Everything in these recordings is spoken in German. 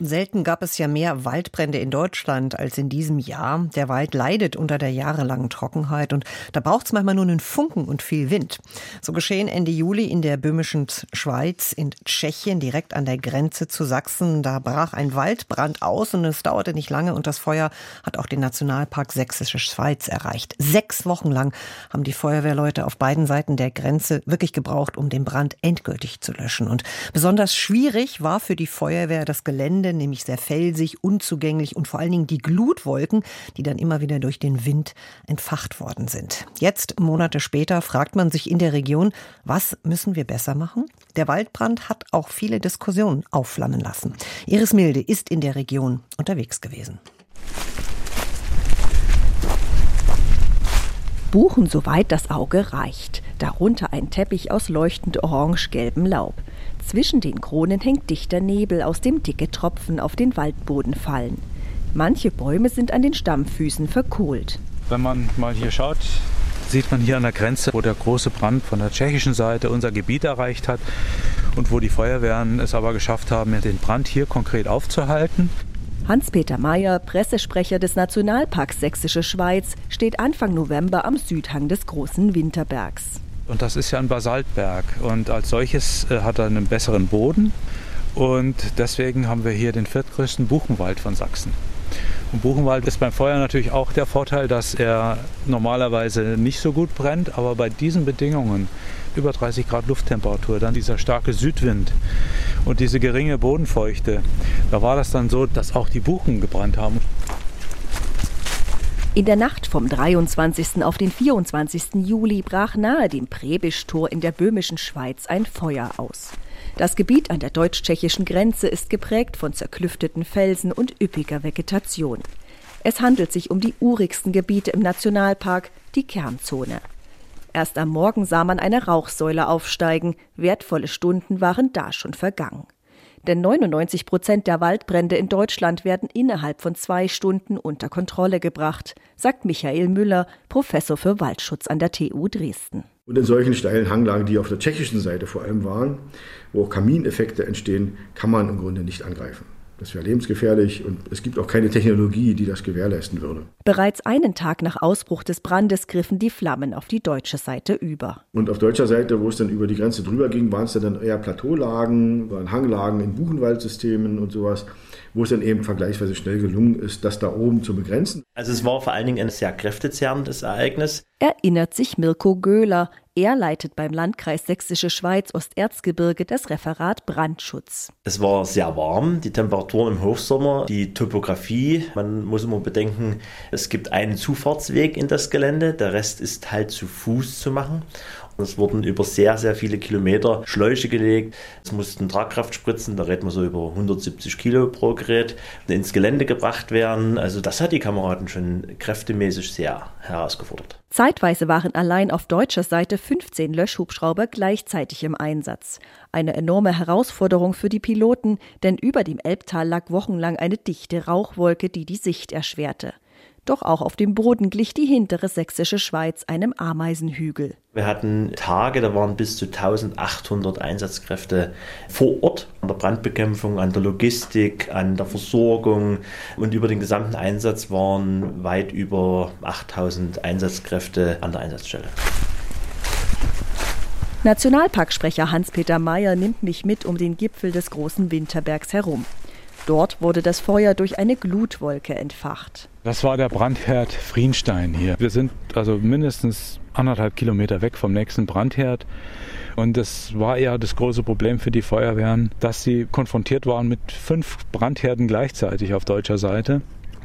Selten gab es ja mehr Waldbrände in Deutschland als in diesem Jahr. Der Wald leidet unter der jahrelangen Trockenheit und da braucht es manchmal nur einen Funken und viel Wind. So geschehen Ende Juli in der böhmischen Schweiz, in Tschechien, direkt an der Grenze zu Sachsen. Da brach ein Waldbrand aus und es dauerte nicht lange und das Feuer hat auch den Nationalpark Sächsische Schweiz erreicht. Sechs Wochen lang haben die Feuerwehrleute auf beiden Seiten der Grenze wirklich gebraucht, um den Brand endgültig zu löschen. Und besonders schwierig war für die Feuerwehr das Gelände Gelände, nämlich sehr felsig, unzugänglich und vor allen Dingen die Glutwolken, die dann immer wieder durch den Wind entfacht worden sind. Jetzt, Monate später, fragt man sich in der Region, was müssen wir besser machen? Der Waldbrand hat auch viele Diskussionen aufflammen lassen. Iris Milde ist in der Region unterwegs gewesen. Buchen, soweit das Auge reicht. Darunter ein Teppich aus leuchtend orange-gelbem Laub. Zwischen den Kronen hängt dichter Nebel, aus dem dicke Tropfen auf den Waldboden fallen. Manche Bäume sind an den Stammfüßen verkohlt. Wenn man mal hier schaut, sieht man hier an der Grenze, wo der große Brand von der tschechischen Seite unser Gebiet erreicht hat und wo die Feuerwehren es aber geschafft haben, den Brand hier konkret aufzuhalten. Hans-Peter Mayer, Pressesprecher des Nationalparks Sächsische Schweiz, steht Anfang November am Südhang des großen Winterbergs. Und das ist ja ein Basaltberg. Und als solches äh, hat er einen besseren Boden. Und deswegen haben wir hier den viertgrößten Buchenwald von Sachsen. Und Buchenwald ist beim Feuer natürlich auch der Vorteil, dass er normalerweise nicht so gut brennt, aber bei diesen Bedingungen, über 30 Grad Lufttemperatur, dann dieser starke Südwind und diese geringe Bodenfeuchte, da war das dann so, dass auch die Buchen gebrannt haben. In der Nacht vom 23. auf den 24. Juli brach nahe dem Prebischtor in der böhmischen Schweiz ein Feuer aus. Das Gebiet an der deutsch-tschechischen Grenze ist geprägt von zerklüfteten Felsen und üppiger Vegetation. Es handelt sich um die urigsten Gebiete im Nationalpark, die Kernzone. Erst am Morgen sah man eine Rauchsäule aufsteigen, wertvolle Stunden waren da schon vergangen. Denn 99 Prozent der Waldbrände in Deutschland werden innerhalb von zwei Stunden unter Kontrolle gebracht, sagt Michael Müller, Professor für Waldschutz an der TU Dresden. Und in solchen steilen Hanglagen, die auf der tschechischen Seite vor allem waren, wo auch Kamineffekte entstehen, kann man im Grunde nicht angreifen. Das wäre lebensgefährlich und es gibt auch keine Technologie, die das gewährleisten würde. Bereits einen Tag nach Ausbruch des Brandes griffen die Flammen auf die deutsche Seite über. Und auf deutscher Seite, wo es dann über die Grenze drüber ging, waren es dann eher Plateaulagen, waren Hanglagen in Buchenwaldsystemen und sowas, wo es dann eben vergleichsweise schnell gelungen ist, das da oben zu begrenzen. Also es war vor allen Dingen ein sehr kräftezerrendes Ereignis. Erinnert sich Mirko Göhler. Er leitet beim Landkreis Sächsische Schweiz Osterzgebirge das Referat Brandschutz. Es war sehr warm, die Temperaturen im Hochsommer, die Topografie. Man muss immer bedenken, es gibt einen Zufahrtsweg in das Gelände, der Rest ist halt zu Fuß zu machen. Es wurden über sehr, sehr viele Kilometer Schläuche gelegt. Es mussten Tragkraftspritzen, da reden wir so über 170 Kilo pro Gerät, ins Gelände gebracht werden. Also das hat die Kameraden schon kräftemäßig sehr herausgefordert. Zeitweise waren allein auf deutscher Seite 15 Löschhubschrauber gleichzeitig im Einsatz. Eine enorme Herausforderung für die Piloten, denn über dem Elbtal lag wochenlang eine dichte Rauchwolke, die die Sicht erschwerte. Doch auch auf dem Boden glich die hintere sächsische Schweiz einem Ameisenhügel. Wir hatten Tage, da waren bis zu 1800 Einsatzkräfte vor Ort an der Brandbekämpfung, an der Logistik, an der Versorgung und über den gesamten Einsatz waren weit über 8000 Einsatzkräfte an der Einsatzstelle. Nationalparksprecher Hans-Peter Mayer nimmt mich mit um den Gipfel des großen Winterbergs herum. Dort wurde das Feuer durch eine Glutwolke entfacht. Das war der Brandherd Frienstein hier. Wir sind also mindestens anderthalb Kilometer weg vom nächsten Brandherd. Und das war ja das große Problem für die Feuerwehren, dass sie konfrontiert waren mit fünf Brandherden gleichzeitig auf deutscher Seite,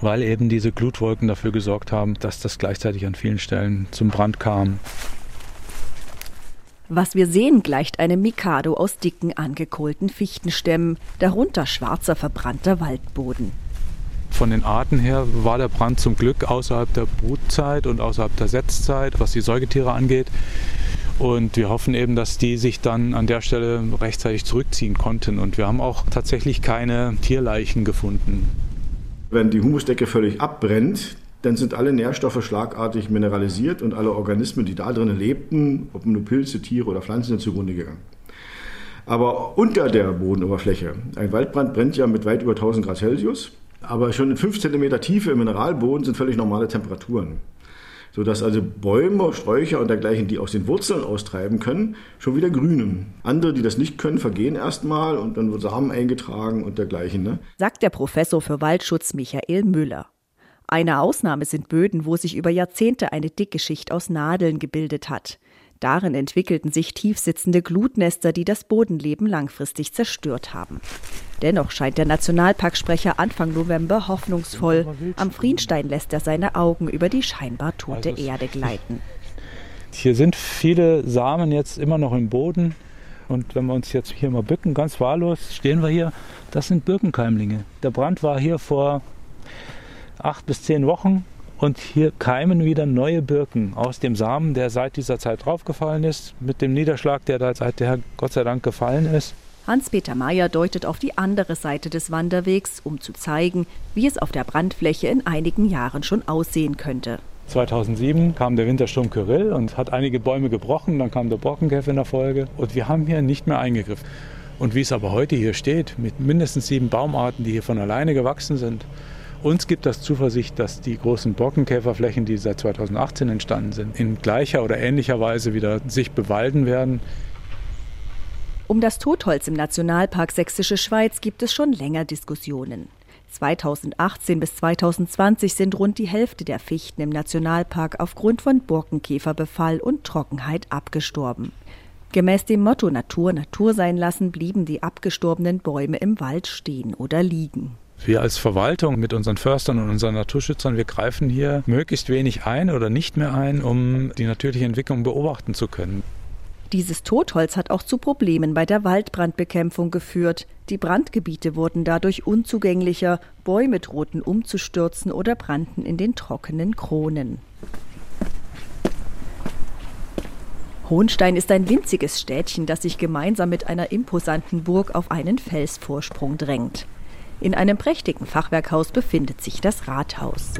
weil eben diese Glutwolken dafür gesorgt haben, dass das gleichzeitig an vielen Stellen zum Brand kam. Was wir sehen, gleicht einem Mikado aus dicken, angekohlten Fichtenstämmen, darunter schwarzer, verbrannter Waldboden. Von den Arten her war der Brand zum Glück außerhalb der Brutzeit und außerhalb der Setzzeit, was die Säugetiere angeht. Und wir hoffen eben, dass die sich dann an der Stelle rechtzeitig zurückziehen konnten. Und wir haben auch tatsächlich keine Tierleichen gefunden. Wenn die Humusdecke völlig abbrennt, dann sind alle Nährstoffe schlagartig mineralisiert und alle Organismen, die da drinnen lebten, ob nur Pilze, Tiere oder Pflanzen, sind zugrunde gegangen. Aber unter der Bodenoberfläche, ein Waldbrand brennt ja mit weit über 1000 Grad Celsius, aber schon in 5 cm Tiefe im Mineralboden sind völlig normale Temperaturen. Sodass also Bäume, Sträucher und dergleichen, die aus den Wurzeln austreiben können, schon wieder grünen. Andere, die das nicht können, vergehen erstmal und dann wird Samen eingetragen und dergleichen. Ne? Sagt der Professor für Waldschutz Michael Müller. Eine Ausnahme sind Böden, wo sich über Jahrzehnte eine dicke Schicht aus Nadeln gebildet hat. Darin entwickelten sich tiefsitzende Glutnester, die das Bodenleben langfristig zerstört haben. Dennoch scheint der Nationalparksprecher Anfang November hoffnungsvoll. Am Frienstein lässt er seine Augen über die scheinbar tote also Erde gleiten. Hier sind viele Samen jetzt immer noch im Boden. Und wenn wir uns jetzt hier mal bücken, ganz wahllos, stehen wir hier. Das sind Birkenkeimlinge. Der Brand war hier vor acht bis zehn Wochen. Und hier keimen wieder neue Birken aus dem Samen, der seit dieser Zeit draufgefallen ist, mit dem Niederschlag, der da seither Gott sei Dank gefallen ist. Hans-Peter Mayer deutet auf die andere Seite des Wanderwegs, um zu zeigen, wie es auf der Brandfläche in einigen Jahren schon aussehen könnte. 2007 kam der Wintersturm Kyrill und hat einige Bäume gebrochen, dann kam der Borkenkäfer in der Folge und wir haben hier nicht mehr eingegriffen. Und wie es aber heute hier steht, mit mindestens sieben Baumarten, die hier von alleine gewachsen sind, uns gibt das Zuversicht, dass die großen Borkenkäferflächen, die seit 2018 entstanden sind, in gleicher oder ähnlicher Weise wieder sich bewalden werden. Um das Totholz im Nationalpark Sächsische Schweiz gibt es schon länger Diskussionen. 2018 bis 2020 sind rund die Hälfte der Fichten im Nationalpark aufgrund von Borkenkäferbefall und Trockenheit abgestorben. Gemäß dem Motto Natur Natur sein lassen blieben die abgestorbenen Bäume im Wald stehen oder liegen. Wir als Verwaltung mit unseren Förstern und unseren Naturschützern, wir greifen hier möglichst wenig ein oder nicht mehr ein, um die natürliche Entwicklung beobachten zu können. Dieses Totholz hat auch zu Problemen bei der Waldbrandbekämpfung geführt. Die Brandgebiete wurden dadurch unzugänglicher, Bäume drohten umzustürzen oder brannten in den trockenen Kronen. Hohenstein ist ein winziges Städtchen, das sich gemeinsam mit einer imposanten Burg auf einen Felsvorsprung drängt. In einem prächtigen Fachwerkhaus befindet sich das Rathaus.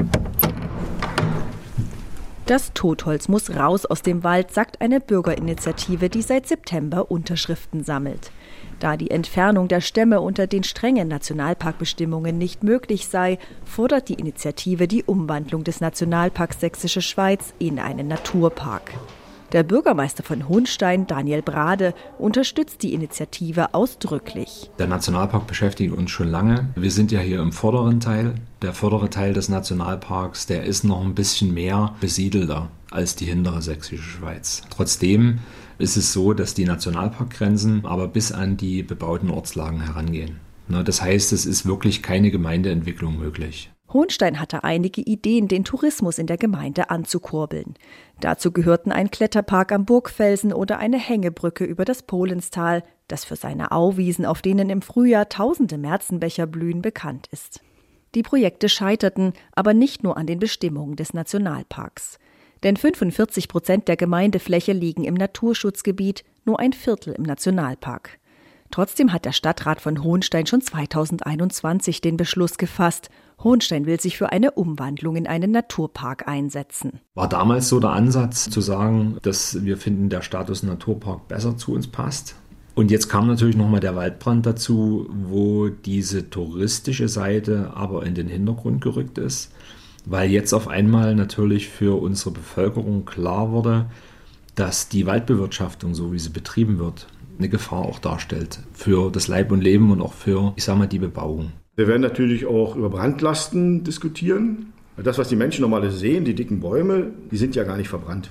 Das Totholz muss raus aus dem Wald, sagt eine Bürgerinitiative, die seit September Unterschriften sammelt. Da die Entfernung der Stämme unter den strengen Nationalparkbestimmungen nicht möglich sei, fordert die Initiative die Umwandlung des Nationalparks Sächsische Schweiz in einen Naturpark. Der Bürgermeister von Hohenstein, Daniel Brade, unterstützt die Initiative ausdrücklich. Der Nationalpark beschäftigt uns schon lange. Wir sind ja hier im vorderen Teil. Der vordere Teil des Nationalparks, der ist noch ein bisschen mehr besiedelter als die hintere sächsische Schweiz. Trotzdem ist es so, dass die Nationalparkgrenzen aber bis an die bebauten Ortslagen herangehen. Das heißt, es ist wirklich keine Gemeindeentwicklung möglich. Hohenstein hatte einige Ideen, den Tourismus in der Gemeinde anzukurbeln. Dazu gehörten ein Kletterpark am Burgfelsen oder eine Hängebrücke über das Polenstal, das für seine Auwiesen, auf denen im Frühjahr tausende Märzenbecher blühen, bekannt ist. Die Projekte scheiterten aber nicht nur an den Bestimmungen des Nationalparks. Denn 45 Prozent der Gemeindefläche liegen im Naturschutzgebiet, nur ein Viertel im Nationalpark. Trotzdem hat der Stadtrat von Hohenstein schon 2021 den Beschluss gefasst, Hohenstein will sich für eine Umwandlung in einen Naturpark einsetzen. War damals so der Ansatz zu sagen, dass wir finden, der Status Naturpark besser zu uns passt? Und jetzt kam natürlich nochmal der Waldbrand dazu, wo diese touristische Seite aber in den Hintergrund gerückt ist, weil jetzt auf einmal natürlich für unsere Bevölkerung klar wurde, dass die Waldbewirtschaftung, so wie sie betrieben wird, eine Gefahr auch darstellt für das Leib und Leben und auch für, ich sag mal, die Bebauung. Wir werden natürlich auch über Brandlasten diskutieren. Das, was die Menschen normalerweise sehen, die dicken Bäume, die sind ja gar nicht verbrannt.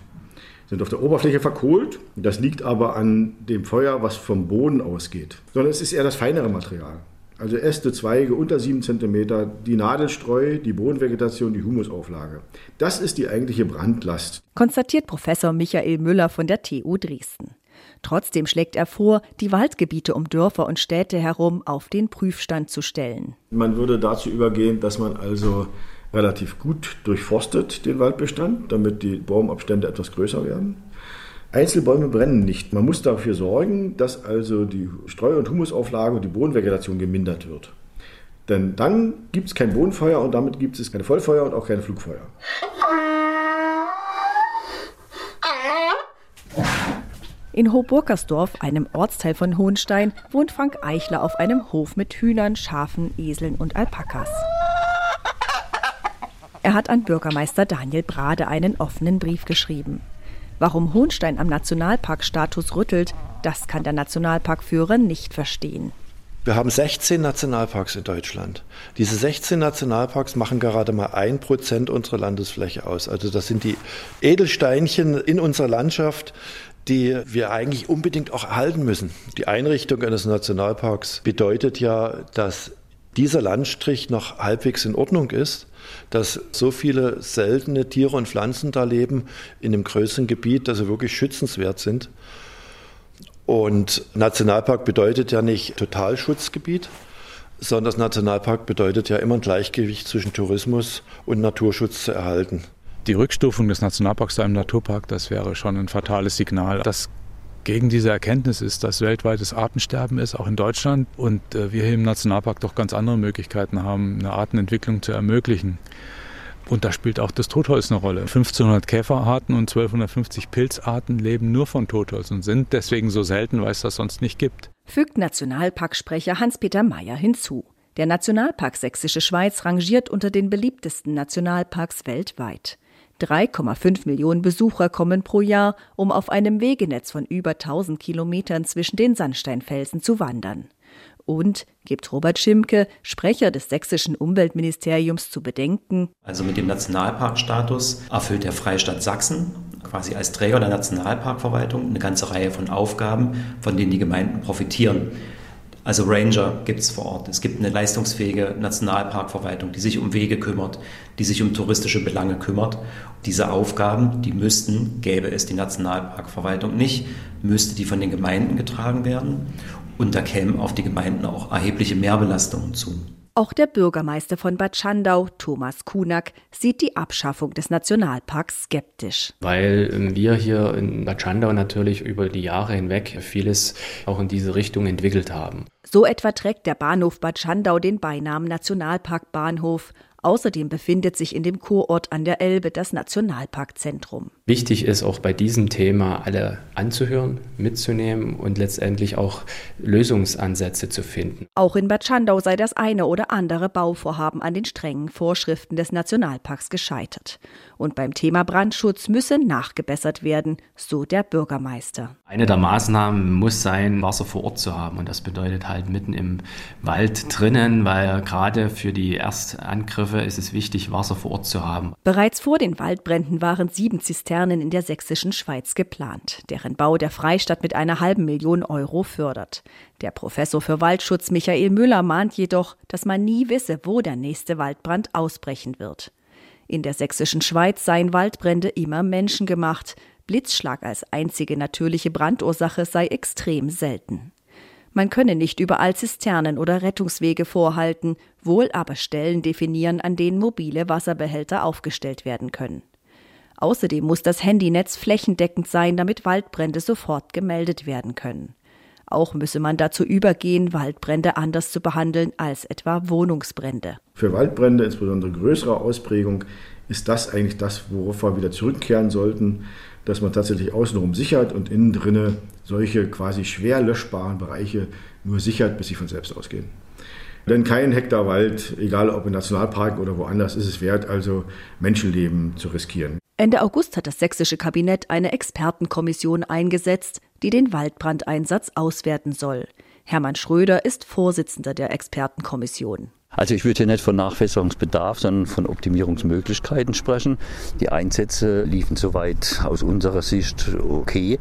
Sind auf der Oberfläche verkohlt. Das liegt aber an dem Feuer, was vom Boden ausgeht. Sondern es ist eher das feinere Material. Also Äste, Zweige unter 7 cm, die Nadelstreu, die Bodenvegetation, die Humusauflage. Das ist die eigentliche Brandlast. Konstatiert Professor Michael Müller von der TU Dresden. Trotzdem schlägt er vor, die Waldgebiete um Dörfer und Städte herum auf den Prüfstand zu stellen. Man würde dazu übergehen, dass man also relativ gut durchforstet den Waldbestand, damit die Baumabstände etwas größer werden. Einzelbäume brennen nicht. Man muss dafür sorgen, dass also die Streu- und Humusauflage und die Bodenvegetation gemindert wird. Denn dann gibt es kein Bodenfeuer und damit gibt es keine Vollfeuer und auch keine Flugfeuer. In Hoburgersdorf, einem Ortsteil von Hohenstein, wohnt Frank Eichler auf einem Hof mit Hühnern, Schafen, Eseln und Alpakas. Er hat an Bürgermeister Daniel Brade einen offenen Brief geschrieben. Warum Hohenstein am Nationalparkstatus rüttelt, das kann der Nationalparkführer nicht verstehen. Wir haben 16 Nationalparks in Deutschland. Diese 16 Nationalparks machen gerade mal ein Prozent unserer Landesfläche aus. Also das sind die Edelsteinchen in unserer Landschaft, die wir eigentlich unbedingt auch erhalten müssen. Die Einrichtung eines Nationalparks bedeutet ja, dass dieser Landstrich noch halbwegs in Ordnung ist, dass so viele seltene Tiere und Pflanzen da leben in einem größeren Gebiet, dass sie wirklich schützenswert sind. Und Nationalpark bedeutet ja nicht Totalschutzgebiet, sondern das Nationalpark bedeutet ja immer ein Gleichgewicht zwischen Tourismus und Naturschutz zu erhalten. Die Rückstufung des Nationalparks zu einem Naturpark, das wäre schon ein fatales Signal. Das gegen diese Erkenntnis ist, dass weltweites Artensterben ist, auch in Deutschland, und äh, wir hier im Nationalpark doch ganz andere Möglichkeiten haben, eine Artenentwicklung zu ermöglichen. Und da spielt auch das Totholz eine Rolle. 1500 Käferarten und 1250 Pilzarten leben nur von Totholz und sind deswegen so selten, weil es das sonst nicht gibt. Fügt Nationalparksprecher Hans-Peter Mayer hinzu. Der Nationalpark Sächsische Schweiz rangiert unter den beliebtesten Nationalparks weltweit. 3,5 Millionen Besucher kommen pro Jahr, um auf einem Wegenetz von über 1000 Kilometern zwischen den Sandsteinfelsen zu wandern. Und gibt Robert Schimke, Sprecher des sächsischen Umweltministeriums, zu bedenken. Also mit dem Nationalparkstatus erfüllt der Freistaat Sachsen quasi als Träger der Nationalparkverwaltung eine ganze Reihe von Aufgaben, von denen die Gemeinden profitieren. Also Ranger gibt es vor Ort. Es gibt eine leistungsfähige Nationalparkverwaltung, die sich um Wege kümmert, die sich um touristische Belange kümmert. Diese Aufgaben, die müssten, gäbe es die Nationalparkverwaltung nicht, müsste die von den Gemeinden getragen werden. Und da kämen auf die Gemeinden auch erhebliche Mehrbelastungen zu. Auch der Bürgermeister von Bad Schandau, Thomas Kunak, sieht die Abschaffung des Nationalparks skeptisch. Weil ähm, wir hier in Bad Schandau natürlich über die Jahre hinweg vieles auch in diese Richtung entwickelt haben. So etwa trägt der Bahnhof Bad Schandau den Beinamen Nationalparkbahnhof. Außerdem befindet sich in dem Kurort an der Elbe das Nationalparkzentrum. Wichtig ist auch bei diesem Thema alle anzuhören, mitzunehmen und letztendlich auch Lösungsansätze zu finden. Auch in Bad Schandau sei das eine oder andere Bauvorhaben an den strengen Vorschriften des Nationalparks gescheitert. Und beim Thema Brandschutz müsse nachgebessert werden, so der Bürgermeister. Eine der Maßnahmen muss sein, Wasser vor Ort zu haben. Und das bedeutet halt mitten im Wald drinnen, weil gerade für die Erstangriffe ist es wichtig, Wasser vor Ort zu haben. Bereits vor den Waldbränden waren sieben Zisternen in der sächsischen Schweiz geplant, deren Bau der Freistaat mit einer halben Million Euro fördert. Der Professor für Waldschutz Michael Müller mahnt jedoch, dass man nie wisse, wo der nächste Waldbrand ausbrechen wird. In der sächsischen Schweiz seien Waldbrände immer menschengemacht. Blitzschlag als einzige natürliche Brandursache sei extrem selten. Man könne nicht überall Zisternen oder Rettungswege vorhalten, wohl aber Stellen definieren, an denen mobile Wasserbehälter aufgestellt werden können. Außerdem muss das Handynetz flächendeckend sein, damit Waldbrände sofort gemeldet werden können. Auch müsse man dazu übergehen, Waldbrände anders zu behandeln als etwa Wohnungsbrände. Für Waldbrände, insbesondere größerer Ausprägung, ist das eigentlich das, worauf wir wieder zurückkehren sollten, dass man tatsächlich außenrum sichert und innen drinne solche quasi schwer löschbaren Bereiche nur sichert, bis sie von selbst ausgehen. Denn kein Hektar Wald, egal ob in Nationalparken oder woanders, ist es wert, also Menschenleben zu riskieren. Ende August hat das sächsische Kabinett eine Expertenkommission eingesetzt, die den Waldbrandeinsatz auswerten soll. Hermann Schröder ist Vorsitzender der Expertenkommission. Also ich würde hier nicht von Nachbesserungsbedarf, sondern von Optimierungsmöglichkeiten sprechen. Die Einsätze liefen soweit aus unserer Sicht okay,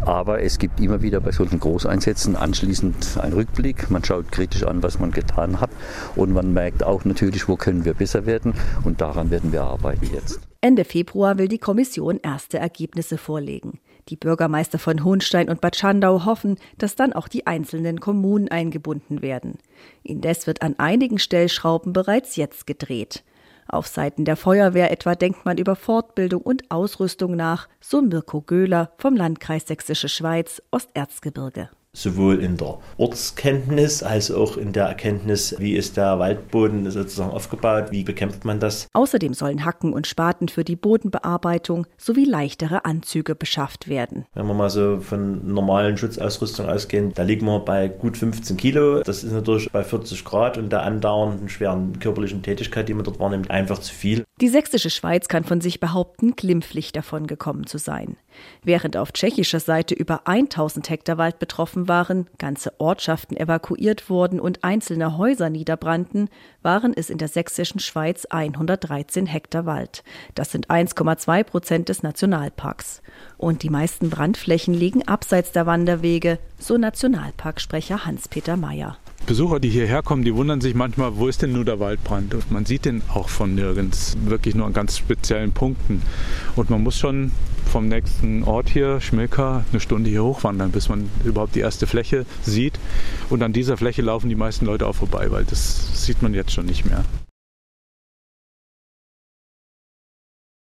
aber es gibt immer wieder bei solchen Großeinsätzen anschließend einen Rückblick. Man schaut kritisch an, was man getan hat und man merkt auch natürlich, wo können wir besser werden und daran werden wir arbeiten jetzt. Ende Februar will die Kommission erste Ergebnisse vorlegen. Die Bürgermeister von Hohenstein und Bad Schandau hoffen, dass dann auch die einzelnen Kommunen eingebunden werden. Indes wird an einigen Stellschrauben bereits jetzt gedreht. Auf Seiten der Feuerwehr etwa denkt man über Fortbildung und Ausrüstung nach, so Mirko Göhler vom Landkreis Sächsische Schweiz, Osterzgebirge. Sowohl in der Ortskenntnis als auch in der Erkenntnis, wie ist der Waldboden sozusagen aufgebaut, wie bekämpft man das. Außerdem sollen Hacken und Spaten für die Bodenbearbeitung sowie leichtere Anzüge beschafft werden. Wenn wir mal so von normalen Schutzausrüstung ausgehen, da liegen wir bei gut 15 Kilo. Das ist natürlich bei 40 Grad und der andauernden schweren körperlichen Tätigkeit, die man dort wahrnimmt, einfach zu viel. Die sächsische Schweiz kann von sich behaupten, glimpflich davon gekommen zu sein. Während auf tschechischer Seite über 1000 Hektar Wald betroffen waren, ganze Ortschaften evakuiert wurden und einzelne Häuser niederbrannten, waren es in der sächsischen Schweiz 113 Hektar Wald. Das sind 1,2 Prozent des Nationalparks. Und die meisten Brandflächen liegen abseits der Wanderwege, so Nationalparksprecher Hans-Peter Mayer. Besucher, die hierher kommen, die wundern sich manchmal, wo ist denn nur der Waldbrand? Und man sieht den auch von nirgends, wirklich nur an ganz speziellen Punkten. Und man muss schon vom nächsten Ort hier, Schmilka, eine Stunde hier hochwandern, bis man überhaupt die erste Fläche sieht. Und an dieser Fläche laufen die meisten Leute auch vorbei, weil das sieht man jetzt schon nicht mehr.